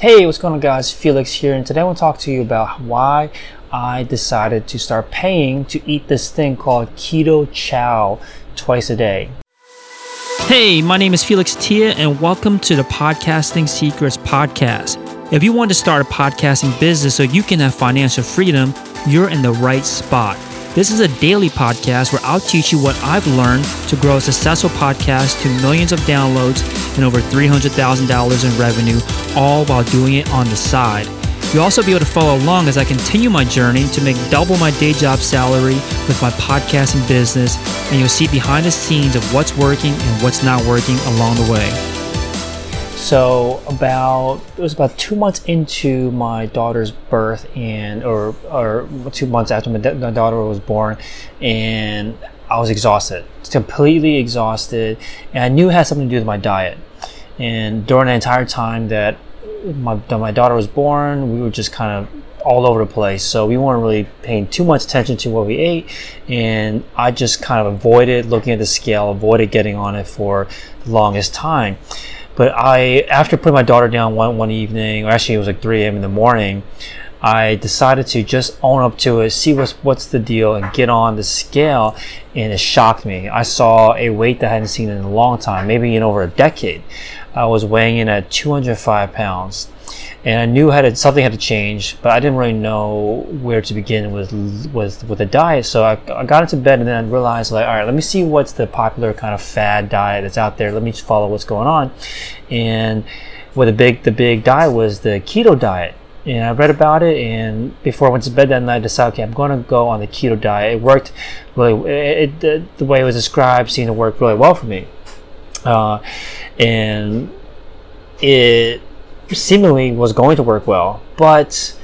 Hey, what's going on, guys? Felix here, and today I want to talk to you about why I decided to start paying to eat this thing called Keto Chow twice a day. Hey, my name is Felix Tia, and welcome to the Podcasting Secrets Podcast. If you want to start a podcasting business so you can have financial freedom, you're in the right spot. This is a daily podcast where I'll teach you what I've learned to grow a successful podcast to millions of downloads and over $300,000 in revenue, all while doing it on the side. You'll also be able to follow along as I continue my journey to make double my day job salary with my podcasting business, and you'll see behind the scenes of what's working and what's not working along the way. So about it was about two months into my daughter's birth, and or or two months after my, my daughter was born, and I was exhausted, completely exhausted, and I knew it had something to do with my diet. And during the entire time that my that my daughter was born, we were just kind of all over the place. So we weren't really paying too much attention to what we ate, and I just kind of avoided looking at the scale, avoided getting on it for the longest time. But I, after putting my daughter down one, one evening, or actually it was like 3 a.m. in the morning, I decided to just own up to it, see what's what's the deal, and get on the scale. And it shocked me. I saw a weight that I hadn't seen in a long time, maybe in over a decade. I was weighing in at 205 pounds and I knew had to, something had to change, but I didn't really know where to begin with with with a diet. So I, I got into bed and then I realized like, all right, let me see what's the popular kind of fad diet that's out there. Let me just follow what's going on. And what the big the big diet was the keto diet. And I read about it, and before I went to bed that night, I decided, okay, I'm going to go on the keto diet. It worked really, it, it, the way it was described seemed to work really well for me. Uh, and it seemingly was going to work well, but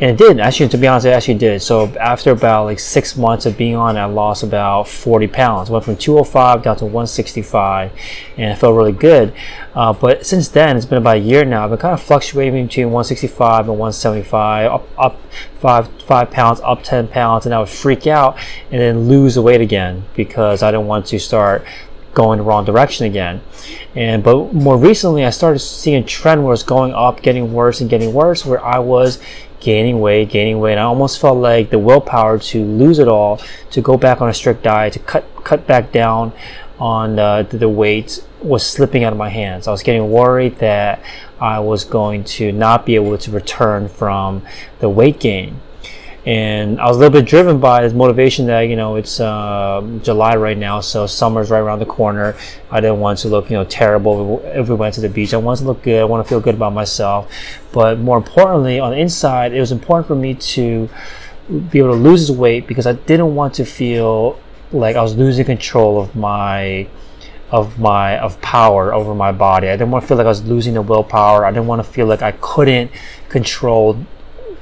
and it did actually. To be honest, it actually did. So after about like six months of being on, I lost about 40 pounds. Went from 205 down to 165, and it felt really good. Uh, but since then, it's been about a year now. I've been kind of fluctuating between 165 and 175, up up five five pounds, up 10 pounds, and I would freak out and then lose the weight again because I didn't want to start going the wrong direction again. And but more recently, I started seeing a trend where it's going up, getting worse, and getting worse. Where I was gaining weight, gaining weight. And I almost felt like the willpower to lose it all, to go back on a strict diet, to cut cut back down on uh, the weight was slipping out of my hands. I was getting worried that I was going to not be able to return from the weight gain and I was a little bit driven by this motivation that you know it's uh, July right now, so summer's right around the corner. I didn't want to look you know terrible if we went to the beach. I wanted to look good. I want to feel good about myself, but more importantly, on the inside, it was important for me to be able to lose this weight because I didn't want to feel like I was losing control of my of my of power over my body. I didn't want to feel like I was losing the willpower. I didn't want to feel like I couldn't control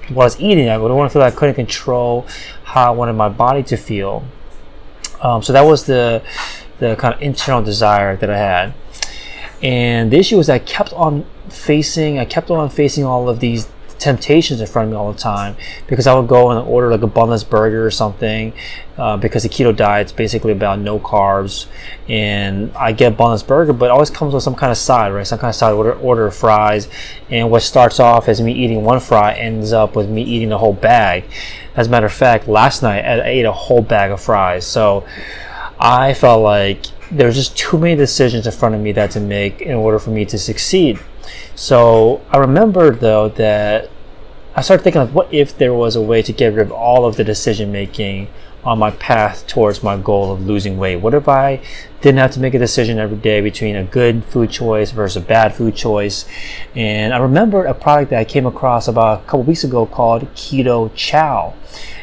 I was eating, I don't want to feel like I couldn't control how I wanted my body to feel. Um, so that was the the kind of internal desire that I had. And the issue was I kept on facing, I kept on facing all of these temptations in front of me all the time because I would go and order like a bunless burger or something uh, because the keto diet is basically about no carbs and I get bunless burger but it always comes with some kind of side right? Some kind of side order order of fries and what starts off as me eating one fry ends up with me eating the whole bag. As a matter of fact last night I ate a whole bag of fries so I felt like there's just too many decisions in front of me that to make in order for me to succeed. So I remember though that I started thinking like, what if there was a way to get rid of all of the decision making on my path towards my goal of losing weight? What if I didn't have to make a decision every day between a good food choice versus a bad food choice? And I remembered a product that I came across about a couple weeks ago called Keto Chow.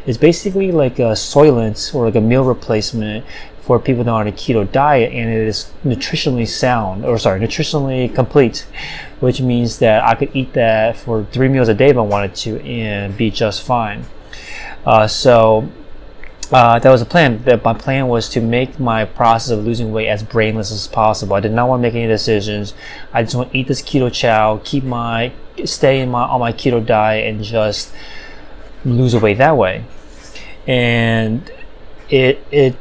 It's basically like a Soylent or like a meal replacement for people that are on a keto diet and it is nutritionally sound or sorry nutritionally complete which means that i could eat that for three meals a day if i wanted to and be just fine uh, so uh, that was a plan. That my plan was to make my process of losing weight as brainless as possible. I did not want to make any decisions. I just want to eat this keto chow, keep my stay in my on my keto diet, and just lose weight that way. And it it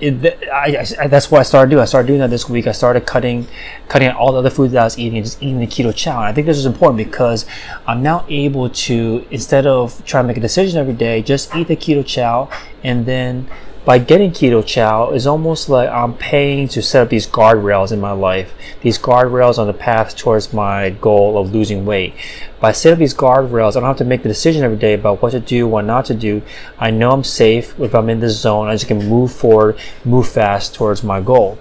it, I, I, that's what I started doing. I started doing that this week. I started cutting, cutting out all the other foods that I was eating and just eating the keto chow. And I think this is important because I'm now able to instead of trying to make a decision every day, just eat the keto chow and then by getting keto chow is almost like I'm paying to set up these guardrails in my life, these guardrails on the path towards my goal of losing weight. By setting up these guardrails, I don't have to make the decision every day about what to do, what not to do. I know I'm safe if I'm in this zone. I just can move forward, move fast towards my goal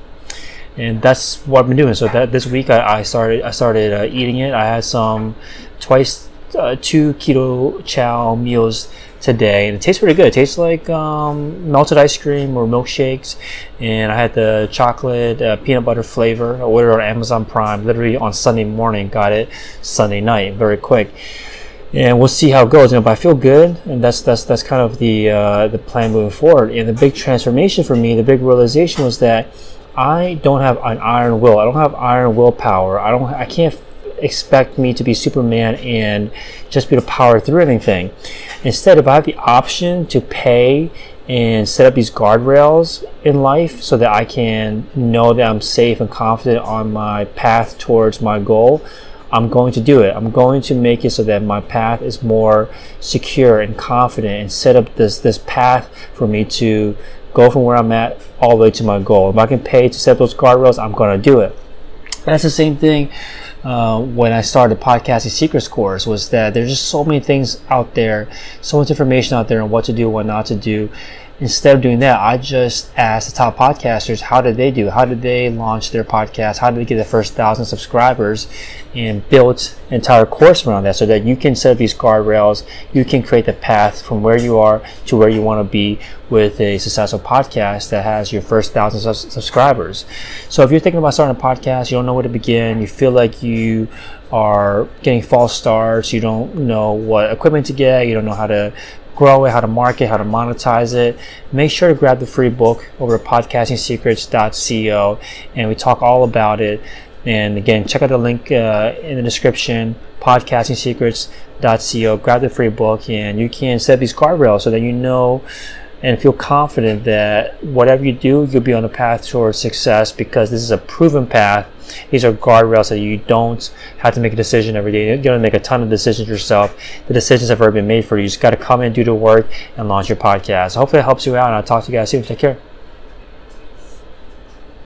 and that's what I've been doing. So that this week I, I started I started uh, eating it. I had some twice uh, two keto chow meals today, and it tastes pretty good. It tastes like um, melted ice cream or milkshakes. And I had the chocolate uh, peanut butter flavor. I ordered on Amazon Prime literally on Sunday morning. Got it Sunday night, very quick. And we'll see how it goes. You know, but I feel good, and that's that's that's kind of the uh, the plan moving forward. And the big transformation for me, the big realization was that I don't have an iron will. I don't have iron willpower. I don't. I can't expect me to be Superman and just be able to power through anything. Instead, if I have the option to pay and set up these guardrails in life so that I can know that I'm safe and confident on my path towards my goal, I'm going to do it. I'm going to make it so that my path is more secure and confident and set up this this path for me to go from where I'm at all the way to my goal. If I can pay to set those guardrails, I'm going to do it. That's the same thing uh, when I started podcasting secrets course was that there's just so many things out there, so much information out there on what to do, what not to do instead of doing that, I just asked the top podcasters how did they do? How did they launch their podcast? How did they get the first thousand subscribers? And built an entire course around that so that you can set up these guardrails. You can create the path from where you are to where you want to be with a successful podcast that has your first thousand subscribers. So if you're thinking about starting a podcast, you don't know where to begin, you feel like you are getting false starts, you don't know what equipment to get, you don't know how to grow it, how to market, how to monetize it, make sure to grab the free book over at podcastingsecrets.co and we talk all about it. And again, check out the link uh, in the description, podcastingsecrets.co. Grab the free book and you can set these guardrails so that you know and feel confident that whatever you do, you'll be on the path towards success because this is a proven path. These are guardrails that you don't have to make a decision every day. You don't make a ton of decisions yourself. The decisions have already been made for you. You just got to come and do the work and launch your podcast. Hopefully, it helps you out, and I'll talk to you guys soon. Take care.